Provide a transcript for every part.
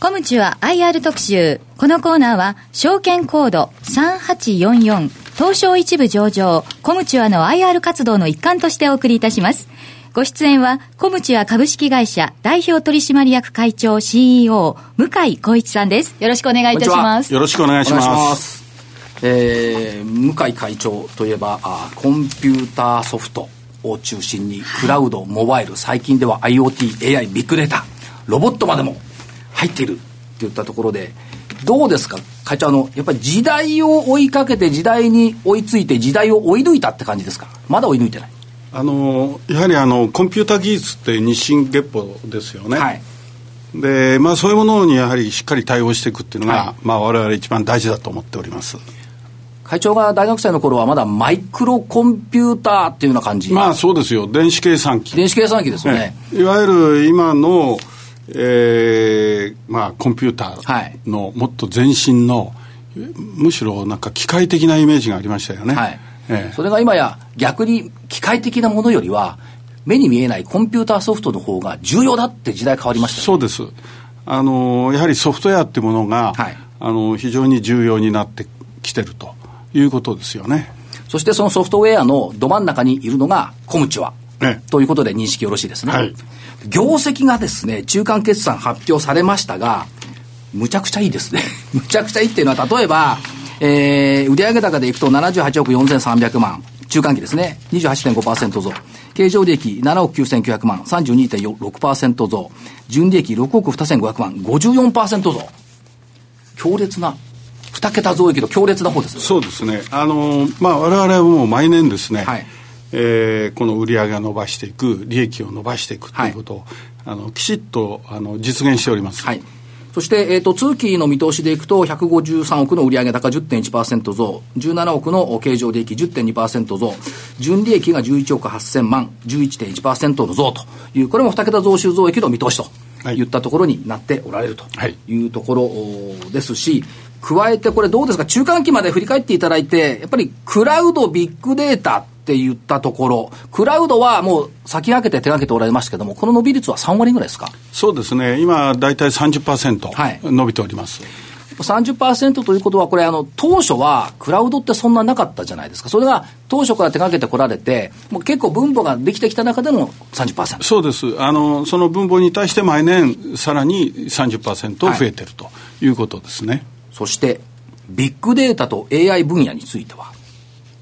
コムチは IR 特集。このコーナーは、証券コード3844東証一部上場、コムチュアの IR 活動の一環としてお送りいたします。ご出演は、コムチュア株式会社代表取締役会長 CEO、向井光一さんです。よろしくお願いいたします。よろしくお願いします。えー、向井会長といえばあ、コンピューターソフトを中心に、クラウド、モバイル、最近では IoT、AI、ビッグデータ、ロボットまでも入っているといったところで、どうですか？会長、あの、やっぱり時代を追いかけて、時代に追いついて、時代を追い抜いたって感じですか？まだ追い抜いてない？あのやはりあのコンピューター技術って日進月歩ですよね。はい。でまあ、そういうものにやはりしっかり対応していくっていうのが、はい。まあ、我々一番大事だと思っております。会長が大学生の頃はまだマイクロコンピューターっていうような感じ。まあそうですよ。電子計算機。電子計算機ですよね、いわゆる今のえーまあ、コンピューターのもっと前進の、むしろなんか機械的なイメージがありましたよね。はい。ええ、それが今や逆に機械的なものよりは目に見えないコンピューターソフトの方が重要だって時代変わりました、ね、そうです。あのやはりソフトウェアっていうものが、はい、あの非常に重要になってきてるということですよね。そしてそのソフトウェアのど真ん中にいるのがコムチュア、ね、ということで認識よろしいですね、はい業績がですね、中間決算発表されましたが、むちゃくちゃいいですね。むちゃくちゃいいっていうのは、例えば、えー、売上高でいくと78億4300万。中間期ですね。28.5%増。経常利益7億9900万。32.6%増。純利益6億2500万。54%増。強烈な2桁増益の強烈な方ですそうですね、あのまあ、我々はもう毎年ですね、はい、えー、この売り上げを伸ばしていく利益を伸ばしていくということを、はい、あのきちっとあの実現しております。はい。そして、えっ、ー、と、通期の見通しでいくと、153億の売上高10.1%増、17億の経常利益10.2%増、純利益が11億8000万、11.1%の増という、これも2桁増収増益の見通しとい。ったところになっておられるというところですし、加えてこれどうですか、中間期まで振り返っていただいて、やっぱりクラウド、ビッグデータ、って言ったところ、クラウドはもう先駆けて手がけておられますけれども、この伸び率は3割ぐらいですか？そうですね、今、大体30%伸びております。はい30%ということは、これあの、当初はクラウドってそんななかったじゃないですか。それが当初から手がけてこられて、もう結構分母ができてきた中での30%。そうです。あの、その分母に対して毎年さらに30%増えてるということですね。はい、そして、ビッグデータと AI 分野については、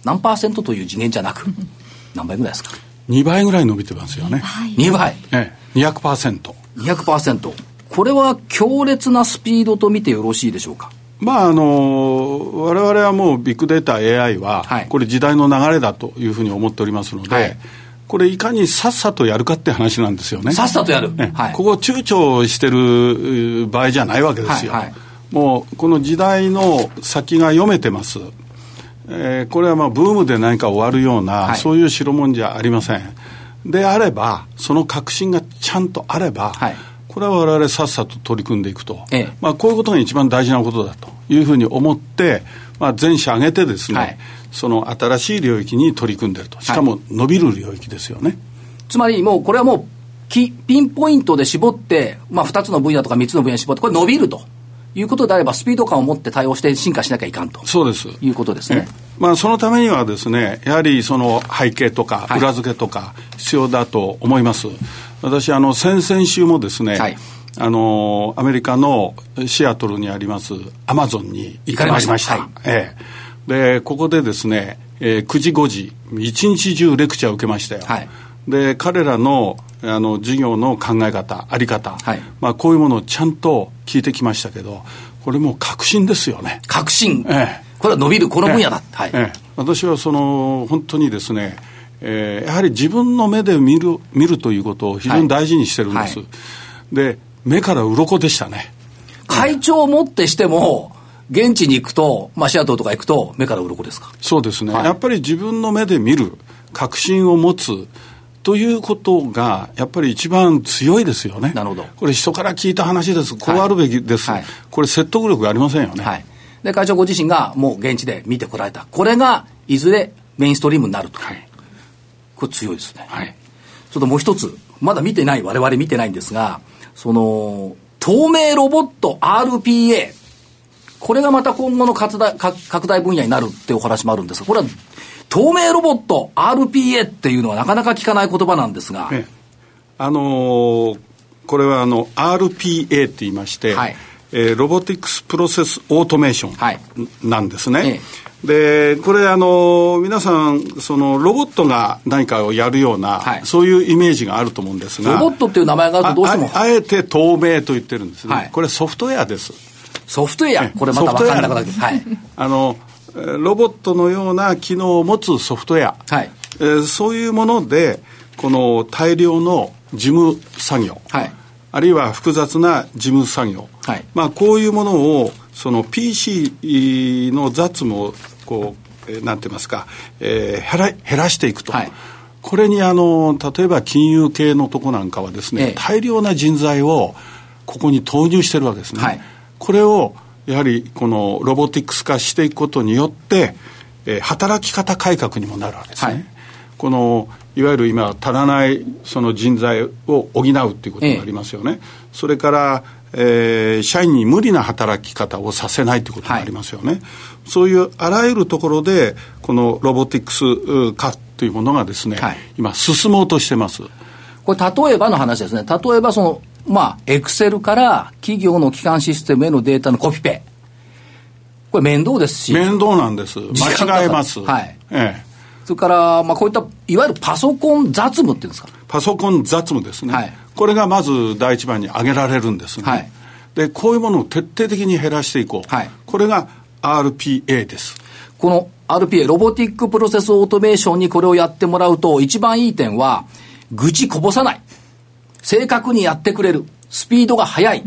何パーセントという次元じゃなく、何倍ぐらいですか？2倍ぐらい伸びてますよね。2倍？ええ、200%。200%。これは強烈なスピードと見てよろしいでしょうか？まああのわれはもうビッグデータ AI は、これ時代の流れだというふうに思っておりますので、はい、これいかにさっさとやるかって話なんですよね。さっさとやる。はい、ここ躊躇してる場合じゃないわけですよ。はいはい、もうこの時代の先が読めてます。えー、これはまあブームで何か終わるような、はい、そういう代物じゃありません。であれば、その確信がちゃんとあれば、はい、これは我々さっさと取り組んでいくと、ええ、まあ、こういうことが一番大事なことだというふうに思って、まあ、全社挙げてですね、はい、その新しい領域に取り組んでると、しかも伸びる領域ですよね。つまりもう、これはもうピンポイントで絞って、まあ、2つの分野とか3つの分野に絞って、これ伸びると。いうことであれば、スピード感を持って対応して進化しなきゃいかんとそうですいうことですね。まあ、そのためにはですね、やはりその背景とか裏付けとか必要だと思います。はい、私、あの、先々週もですね、はい、あの、アメリカのシアトルにありますアマゾンに行かれました。したはい、ええ。で、ここでですね、えー、9時5時、一日中レクチャーを受けましたよ。はい、で、彼らのあの事業の考え方、あり方、はい、まあ、こういうものをちゃんと聞いてきましたけど、これもう確信ですよね。確信、ええ、これは伸びる、この分野だ、えはい。ええ、私はその本当にですね、えー、やはり自分の目で見る見るということを非常に大事にしてるんです。はい、で、目から鱗でしたね。会長をもってしても、現地に行くと、まあ、シアトルとか行くと、目から鱗ですか？そうですね、はい、やっぱり自分の目で見る、確信を持つ、ということが、やっぱり一番強いですよね。なるほど。これ人から聞いた話です。こうあるべきです。はい、これ説得力ありませんよね。はい。で、会長ご自身がもう現地で見てこられた。これが、いずれメインストリームになると。はい。これ強いですね。はい。ちょっともう一つ、まだ見てない、我々見てないんですが、その、透明ロボット RPA。これがまた今後の拡大拡大分野になるってお話もあるんですが、これは透明ロボット RPA っていうのはなかなか聞かない言葉なんですが。ええ、あのー、これはあの RPA って言いまして、はい、えー、ロボティクスプロセスオートメーションなんですね。はいで、これ、あの、皆さん、その、ロボットが何かをやるような、はい、そういうイメージがあると思うんですが。ロボットっていう名前があるとどうしても。あえて透明と言ってるんですね。はい、これソフトウェアです。ソフトウェアこれまた分かんなくなる。はい。あの、ロボットのような機能を持つソフトウェア。はい。えー、そういうもので、この大量の事務作業。はい。あるいは複雑な事務作業。はい。まあ、こういうものを、その PC の雑務をこう、えー、なんて言いますか、えー、減ら減らしていくと。はい、これにあの例えば金融系のとこなんかはですね、ええ、大量な人材をここに投入してるわけですね。はい、これをやはりこのロボティクス化していくことによって、えー、働き方改革にもなるわけですね。はい、このいわゆる今足らないその人材を補うっていうことがありますよね。え、それからえー、社員に無理な働き方をさせないということがありますよね、はい、そういうあらゆるところでこのロボティクス化というものがですね、はい、今進もうとしてます。これ例えばの話ですね。例えばそのまあエクセルから企業の基幹システムへのデータのコピペ。これ面倒ですし。面倒なんです。間違えます。はい、ええ。それから、まあ、こういった、いわゆるパソコン雑務っていうんですか？パソコン雑務ですね。はい、これがまず第一番に挙げられるんですね。はい、で、こういうものを徹底的に減らしていこう。はい、これが RPA です。この RPA、ロボティックプロセスオートメーションにこれをやってもらうと、一番いい点は、愚痴こぼさない。正確にやってくれる。スピードが速い。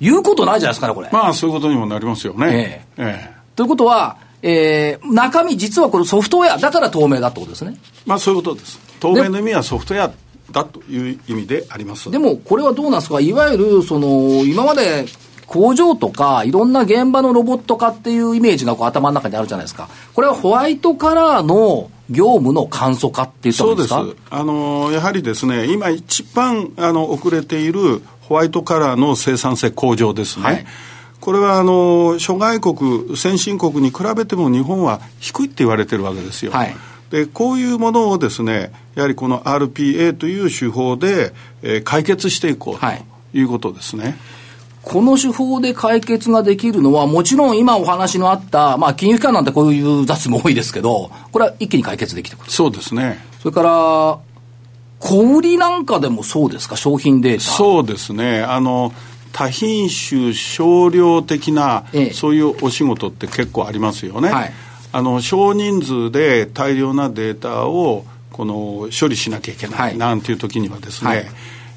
言うことないじゃないですかね、これ。まあ、そういうことにもなりますよね。ええええ、ということは、えー、中身、実はこれソフトウェアだから透明だってことですね。まあそういうことです。透明の意味はソフトウェアだという意味でありますでもこれはどうなんですか、いわゆるその今まで工場とか、いろんな現場のロボット化っていうイメージがこう頭の中にあるじゃないですか、これはホワイトカラーの業務の簡素化って言ったんですか？そうですあのやはりですね、今、一番あの遅れているホワイトカラーの生産性向上ですね。はいこれはあの諸外国、先進国に比べても日本は低いって言われてるわけですよ。はい、でこういうものをですねやはりこの RPA という手法で、えー、解決していこうということですね。はいこの手法で解決ができるのは、もちろん今お話のあった、まあ、金融機関なんてこういう雑務多いですけど、これは一気に解決できてくる。そうですね。それから、小売りなんかでもそうですか、商品データ。そうですね。あの、多品種少量的な、ええ、そういうお仕事って結構ありますよね、はい、あの少人数で大量なデータをこの処理しなきゃいけない、なんていう時にはですね、はい、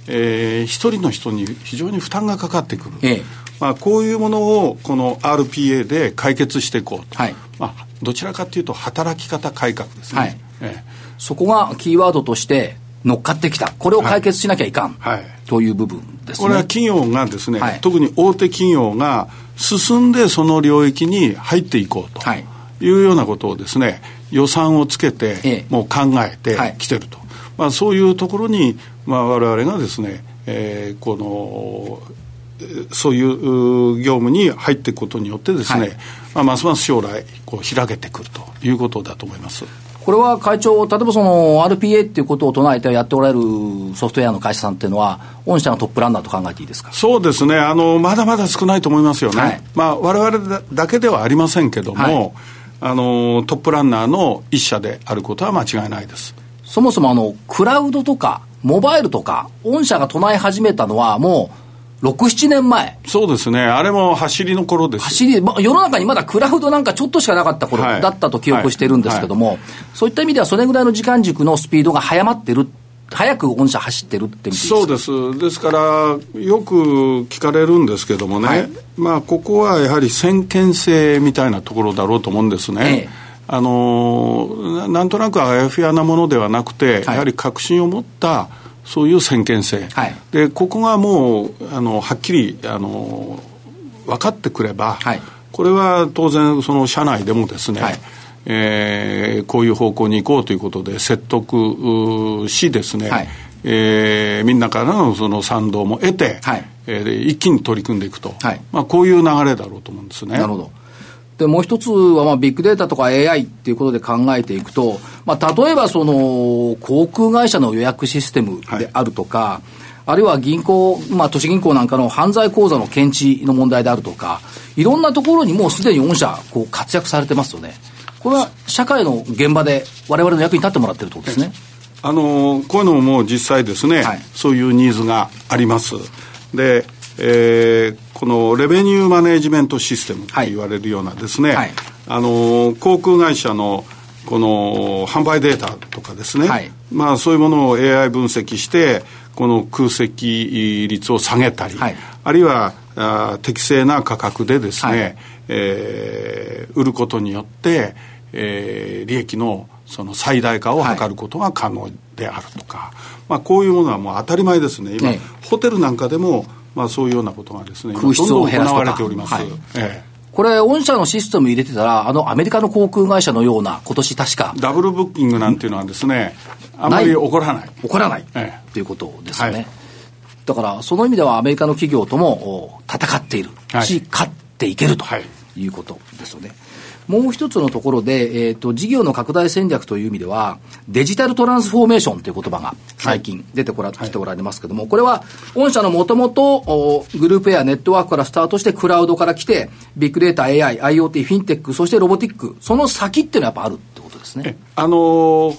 えー、一人の人に非常に負担がかかってくる、ええ、まあ、こういうものをこの RPA で解決していこうと、はい、まあ、どちらかというと働き方改革ですね、はい、ええ、そこがキーワードとして乗っかってきた、これを解決しなきゃいかん、はい、という部分ですね。これは企業がですね、はい、特に大手企業が進んでその領域に入っていこうと。い。うようなことをですね、予算をつけて、もう考えてきてると。まあ、そういうところに、まあ、我々がですね、えー、このそういう業務に入っていくことによってですね、はい、まあ、ますます将来こう開けてくるということだと思います。これは会長、例えばその RPA っていうことを唱えてやっておられるソフトウェアの会社さんっていうのは、御社のトップランナーと考えていいですか？そうですね、あのまだまだ少ないと思いますよね、はい。まあ、我々だけではありませんけども、はい、あの、トップランナーの一社であることは間違いないです。そもそもあのクラウドとか、モバイルとか、御社が唱え始めたのは、もう、6、7年前。そうですね。あれも走りの頃です。走り、ま世の中にまだクラウドなんかちょっとしかなかった頃だったと記憶してるんですけども、はいはい、そういった意味ではそれぐらいの時間軸のスピードが速まってる早く御社走ってるってそうです。ですから、よく聞かれるんですけどもね、はい、まあ、ここはやはり先見性みたいなところだろうと思うんですね。ええあのなんとなくあやふやなものではなくて、やはり確信を持ったそういう先見性、はい、でここがもうあのはっきりあの分かってくれば、はい、これは当然その社内でもですね、はい、えー、こういう方向に行こうということで説得しですね、はい、えー、みんなからのその賛同も得て、はい、えー、一気に取り組んでいくと、はい。まあ、こういう流れだろうと思うんですね。なるほどで、もう一つは、まあ、ビッグデータとか AI っていうことで考えていくと、まあ、例えば、その、航空会社の予約システムであるとか、はい、あるいは銀行、まあ、都市銀行なんかの犯罪口座の検知の問題であるとか、いろんなところにもうすでに御社、こう、活躍されてますよね。これは、社会の現場で、我々の役に立ってもらってるってことですね。あのこういうのももう実際ですね、はい、そういうニーズがあります。で、えー、このレベニューマネジメントシステムと言われるようなですね、はい、あの航空会社のこの販売データとかですね、はい、まあそういうものを AI 分析してこの空席率を下げたり、はい、あるいはあ適正な価格でですね、はい、えー、売ることによって、えー、利益のその最大化を図ることが可能であるとか、まあ、こういうものはもう当たり前ですね。今、ホテルなんかでもまあ、そういうようなことがですね、空室を減らすとか。はいええ、これ、御社のシステム入れてたら、あのアメリカの航空会社のような、今年確か。ダブルブッキングなんていうのはですね、あまり起こらない。起こらない、ええ、ということですよね。はい、だから、その意味ではアメリカの企業とも戦っているし、はい、勝っていけるということですよね。もう一つのところで、えっ、ー、と、事業の拡大戦略という意味では、デジタルトランスフォーメーションという言葉が最近出てこら、はい、ておられますけども、これは、御社のもともと、グループやネットワークからスタートして、クラウドから来て、ビッグデータ、AI、IoT、フィンテック、そしてロボティック、その先っていうのはやっぱあるってことですね。あのー、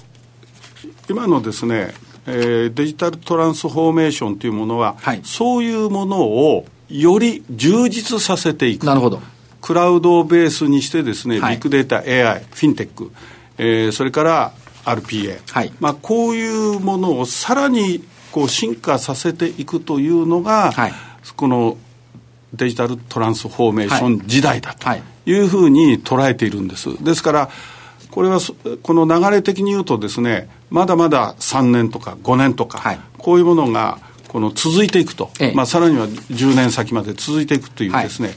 今のですね、えー、デジタルトランスフォーメーションというものは、はい、そういうものをより充実させていく。なるほど。クラウドをベースにしてですね、はい、ビッグデータ、AI、フィンテック、えー、それから RPA、はい、まあ、こういうものをさらにこう進化させていくというのが、はい、このデジタルトランスフォーメーション時代だとい。うふうに捉えているんです。ですから、これはこの流れ的に言うとですね、まだまだ3年とか5年とか、はい、こういうものがこの続いていくと、ええ、まあ、さらには10年先まで続いていくというですね、はい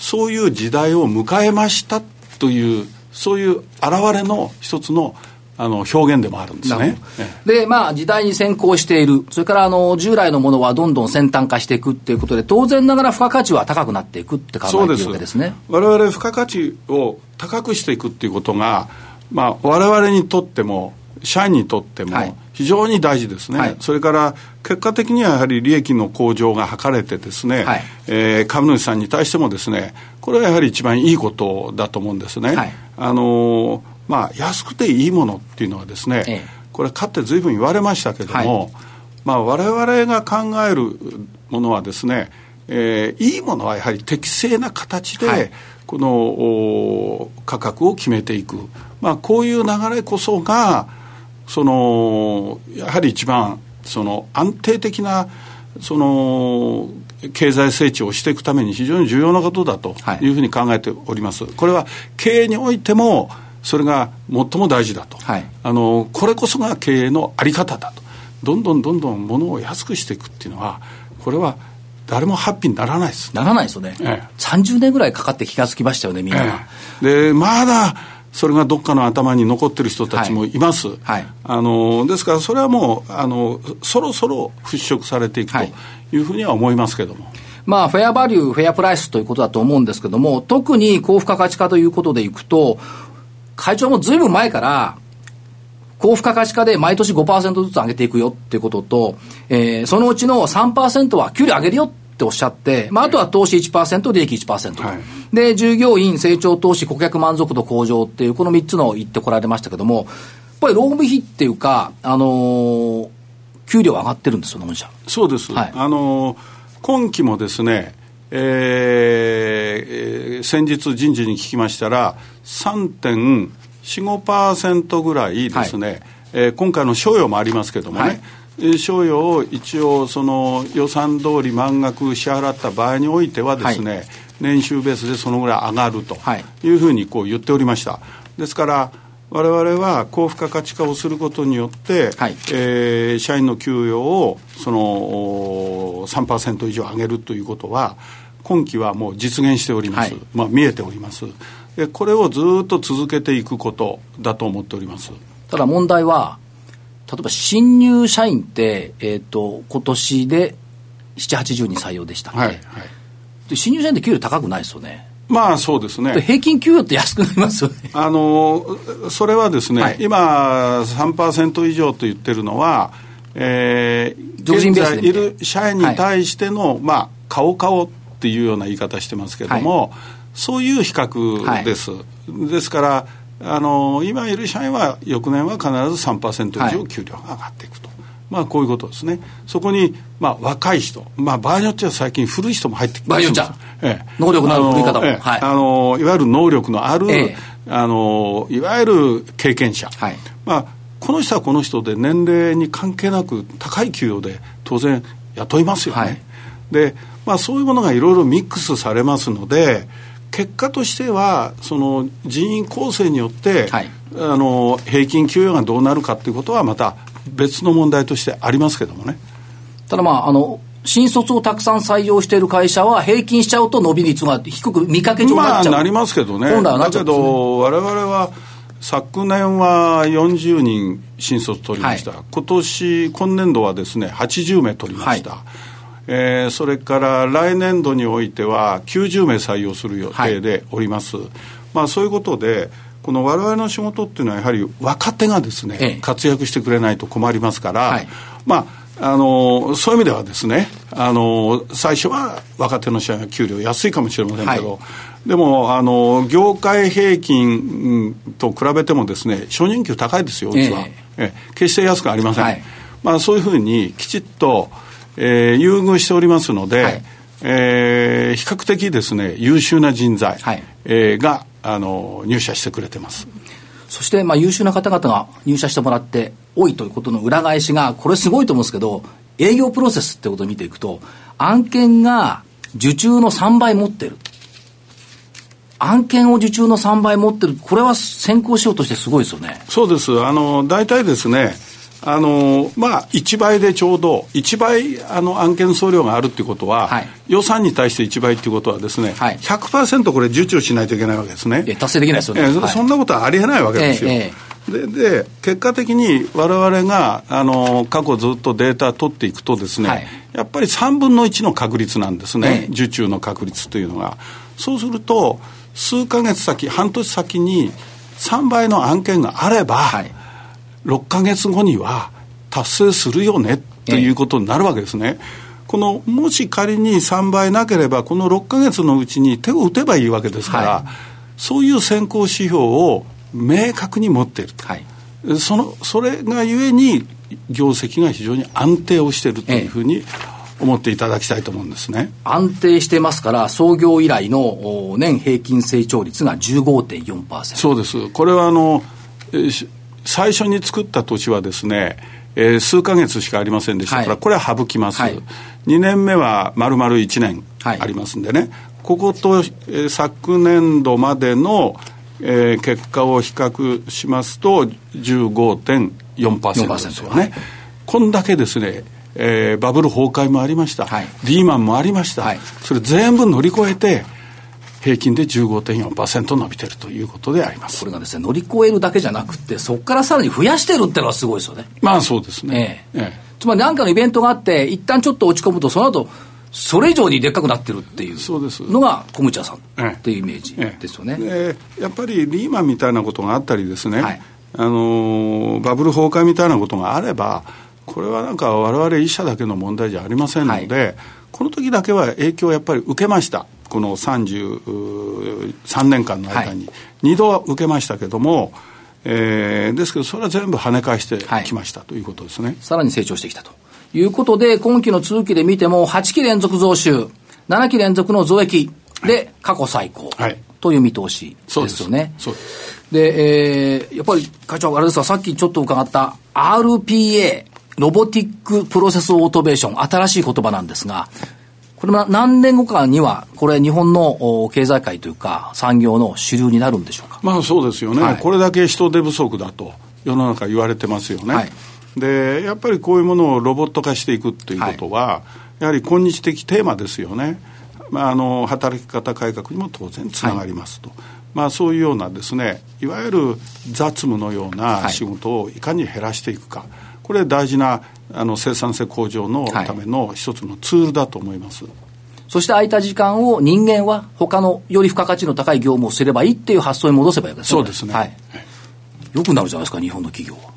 そういう時代を迎えましたというそういう現れの一つのあの表現でもあるんですね。で、まあ、時代に先行している、それからあの従来のものはどんどん先端化していくっていうことで、当然ながら付加価値は高くなっていくって考えているわけですね。我々付加価値を高くしていくっていうことが、まあ、我々にとっても、社員にとっても非常に大事ですね、はい、それから結果的にはやはり利益の向上が図れてですね、はい、えー、株主さんに対してもですねこれはやはり一番いいことだと思うんですね、はい、あのまあ安くていいものっていうのはですね、ええ、これかって随分言われましたけども、はい、まあ我々が考えるものはですね、えー、いいものはやはり適正な形で、はい、この価格を決めていく、まあ、こういう流れこそがそのやはり一番その安定的なその経済成長をしていくために非常に重要なことだとい。うふうに考えております。これは経営においてもそれが最も大事だと、はい、あのこれこそが経営のあり方だと。どんどんどんどん物を安くしていくっていうのはこれは誰もハッピーにならないです。ならないですよね、ええ、30年ぐらいかかって気がつきましたよねみんな、ええ、でまだそれがどっかの頭に残ってる人たちもい。ます、はい。はい、あのですからそれはもうあのそろそろ払拭されていくとい。うふうには思いますけども。はい、まあ、フェアバリュー、フェアプライスということだと思うんですけども、特に高付加価値化ということでいくと、会長もずいぶん前から、高付加価値化で毎年5%ずつ上げていくよっていうことと、えー、そのうちの3%は給料上げるよっておっしゃって、まあ、あとは投資1%、利益1%、はい、で、従業員、成長投資、顧客満足度向上っていう、この3つの言ってこられましたけども、やっぱり労務費っていうか、あのー、給料上がってるんですよ、御社。そうです。はい、あのー、今期もですね、えー、先日人事に聞きましたら、3.45%ぐらいですね、はい、えー、今回の賞与もありますけどもね、はい賞与を一応その予算通り満額支払った場合においてはですね、はい、年収ベースでそのぐらい上がるとい。うふうにこう言っておりました。ですから我々は高付加価値化をすることによって、はい、えー、社員の給与をその3%以上上げるということは今期はもう実現しております、はい、まあ、見えております。でこれをずっと続けていくことだと思っております。ただ問題は例えば新入社員って、えっ、ー、と、今年で7、80人採用でしたはい、はい、で新入社員って給料高くないですよね。まあそうですね。平均給与って安くなりますよね。あの、それはですね、はい、今3%以上と言ってるのは、えー、現在いる社員に対しての、はい、まあ、顔顔っていうような言い方してますけれども、はい、そういう比較です。ですから、あの、今いる社員は翌年は必ず3%以上給料が上がっていくと。まあ、こういうことですね。そこに、まあ、若い人、まあ、場合によっては最近古い人も入ってきて場合によっては、ええ、能力のある古い方も、ええ、はい、あのいわゆる能力のある、ええ、あのいわゆる経験者、はい、まあ、この人はこの人で年齢に関係なく高い給与で当然雇いますよね。はい、で、まあ、そういうものがいろいろミックスされますので、結果としては、その人員構成によって、はい、あの平均給与がどうなるかということは、また別の問題としてありますけどもね。ただまあ、あの、新卒をたくさん採用している会社は、平均しちゃうと伸び率が低く見かけ上なっちゃう。まあ、なりますけどね。ね、だけど、われは、昨年は40人新卒取りました、はい、今年今年度はですね80名取りました、はい、えー、それから来年度においては90名採用する予定でおります、はい、まあ、そういうことでこの我々の仕事っていうのはやはり若手がですね、ええ、活躍してくれないと困りますから、はい、まああのそういう意味ではですねあの最初は若手の社員は給料安いかもしれませんけど、はい、でもあの業界平均と比べてもですね初任給高いですようちは、ええ。決して安くありません、はい、まあ、そういうふうにきちっと、えー、優遇しておりますので、はい、えー、比較的ですね優秀な人材、はいえー、があの入社してくれてます。そして、まあ、優秀な方々が入社してもらって多いということの裏返しが、これすごいと思うんですけど、営業プロセスってことを見ていくと、案件が受注の3倍持ってる。案件を受注の3倍持ってる。これは先行しようとしてすごいですよね。そうです。あの、大体ですね、あのまあ、1倍でちょうど、1倍あの案件総量があるっていうことは、はい、予算に対して1倍っていうことはですね、はい、100%これ受注しないといけないわけですね。達成できないですよね。えー、そんなことはありえないわけですよ。えー、でで結果的に我々があの過去ずっとデータ取っていくとですね、はい、やっぱり3分の1の確率なんですね、受注の確率というのが。そうすると数か月先半年先に3倍の案件があれば、はい6か月後には達成するよねということになるわけですね。このもし仮に3倍なければ、この6か月のうちに手を打てばいいわけですから、はい、そういう先行指標を明確に持っている、はい、そのそれがゆえに、業績が非常に安定をしているというふうに思っていただきたいと思うんですね。安定してますから、創業以来の年平均成長率が15.4%そうです、これはあの最初に作った土地はですね、えー、数か月しかありませんでしたから、はい、これは省きます、はい、2年目は丸々1年ありますんでね、はい、ここと、えー、昨年度までの、えー、結果を比較しますと、15.4%ですよね。こんだけですね、えー、バブル崩壊もありました、はい、リーマンもありました、それ全部乗り越えて、平均で15.4%伸びてるということであります。これがですね、乗り越えるだけじゃなくて、そこからさらに増やしてるっていうのはすごいですよね。まあそうですね。ええ。ええ、つまり何かのイベントがあって、一旦ちょっと落ち込むと、その後それ以上にでっかくなってるっていうのが小ムチャさんっていうイメージですよね、ええ、やっぱりリーマンみたいなことがあったりですね、はい、あのバブル崩壊みたいなことがあれば、これはなんかわれわれ一社だけの問題じゃありませんので、はい、この時だけは影響をやっぱり受けました。この33年間の間に2度は受けましたけども、えー、ですけどそれは全部跳ね返してきました、ということですね。さらに成長してきたと。いうことで今期の通期で見ても8期連続増収7期連続の増益で過去最高、はい、という見通しですよね。そうです。で、えー、やっぱり会長、あれですか、さっきちょっと伺った RPA、ロボティックプロセスオートメーション、新しい言葉なんですが、これは何年後かには、これ、日本の経済界というか、産業の主流になるんでしょうか？まあそうですよね、はい、これだけ人手不足だと、世の中言われてますよね。はい、で、やっぱりこういうものをロボット化していくということは、はい、やはり今日的テーマですよね。まあ、あの働き方改革にも当然つながりますと、まあ、そういうようなですねいわゆる雑務のような仕事をいかに減らしていくか、これ大事なあの生産性向上のための一つのツールだと思います。はい、そして空いた時間を人間は他のより付加価値の高い業務をすればいいっていう発想に戻せばいいわけですね。そうですね。はい。よくなるじゃないですか、日本の企業は。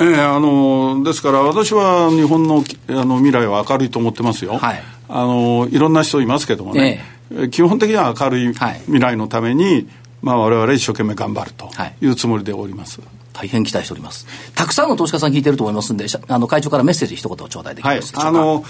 ええー、あのですから私は日本のあの未来は明るいと思ってますよ。はい。あのいろんな人いますけどもね、えー、基本的には明るい未来のために、はい、まあ我々一生懸命頑張るというつもりでおります。はい大変期待しております。たくさんの投資家さん聞いてると思いますんで、あの会長からメッセージ一言頂戴できますでしょうか？はい、あの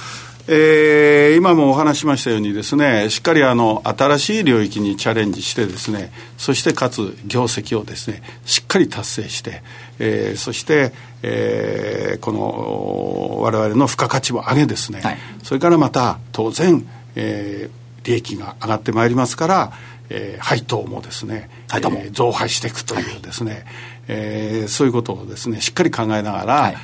えー、今もお話しましたようにですね、しっかりあの新しい領域にチャレンジしてですね、そしてかつ業績をですね、しっかり達成して、えー、そして、えー、この我々の付加価値を上げですね、はい、それからまた当然、えー、利益が上がってまいりますから、えー、配当もですね、えー、増配していくというですね、はい、えー、そういうことをですねしっかり考えながら、はい。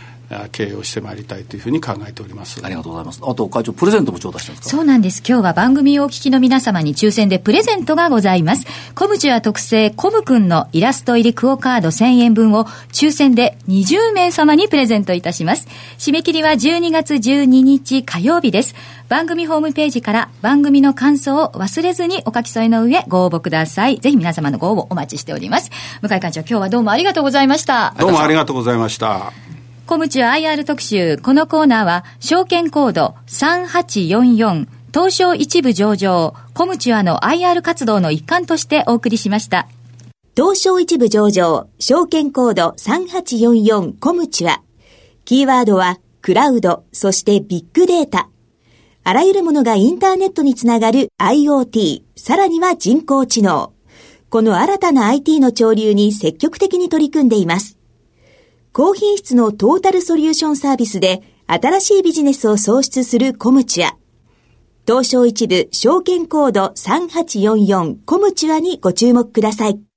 経営をしてまいりたいというふうに考えておりますありがとうございますあと会長プレゼントも頂戴してますか？そうなんです今日は番組をお聞きの皆様に抽選でプレゼントがございますコムチュア特製コムくんのイラスト入りクオカード1000円分を抽選で20名様にプレゼントいたします締め切りは12月12日火曜日です番組ホームページから番組の感想を忘れずにお書き添えの上ご応募ください。ぜひ皆様のご応募お待ちしております。向井館長、今日はどうもありがとうございました。どうもありがとうございました。コムチュ IR 特集。このコーナーは、証券コード3844、東証一部上場、コムチュアの IR 活動の一環としてお送りしました。東証一部上場、証券コード3844コムチュア。キーワードは、クラウド、そしてビッグデータ。あらゆるものがインターネットにつながる IoT、さらには人工知能。この新たな IT の潮流に積極的に取り組んでいます。高品質のトータルソリューションサービスで新しいビジネスを創出するコムチュア。東証一部証券コード3844コムチュアにご注目ください。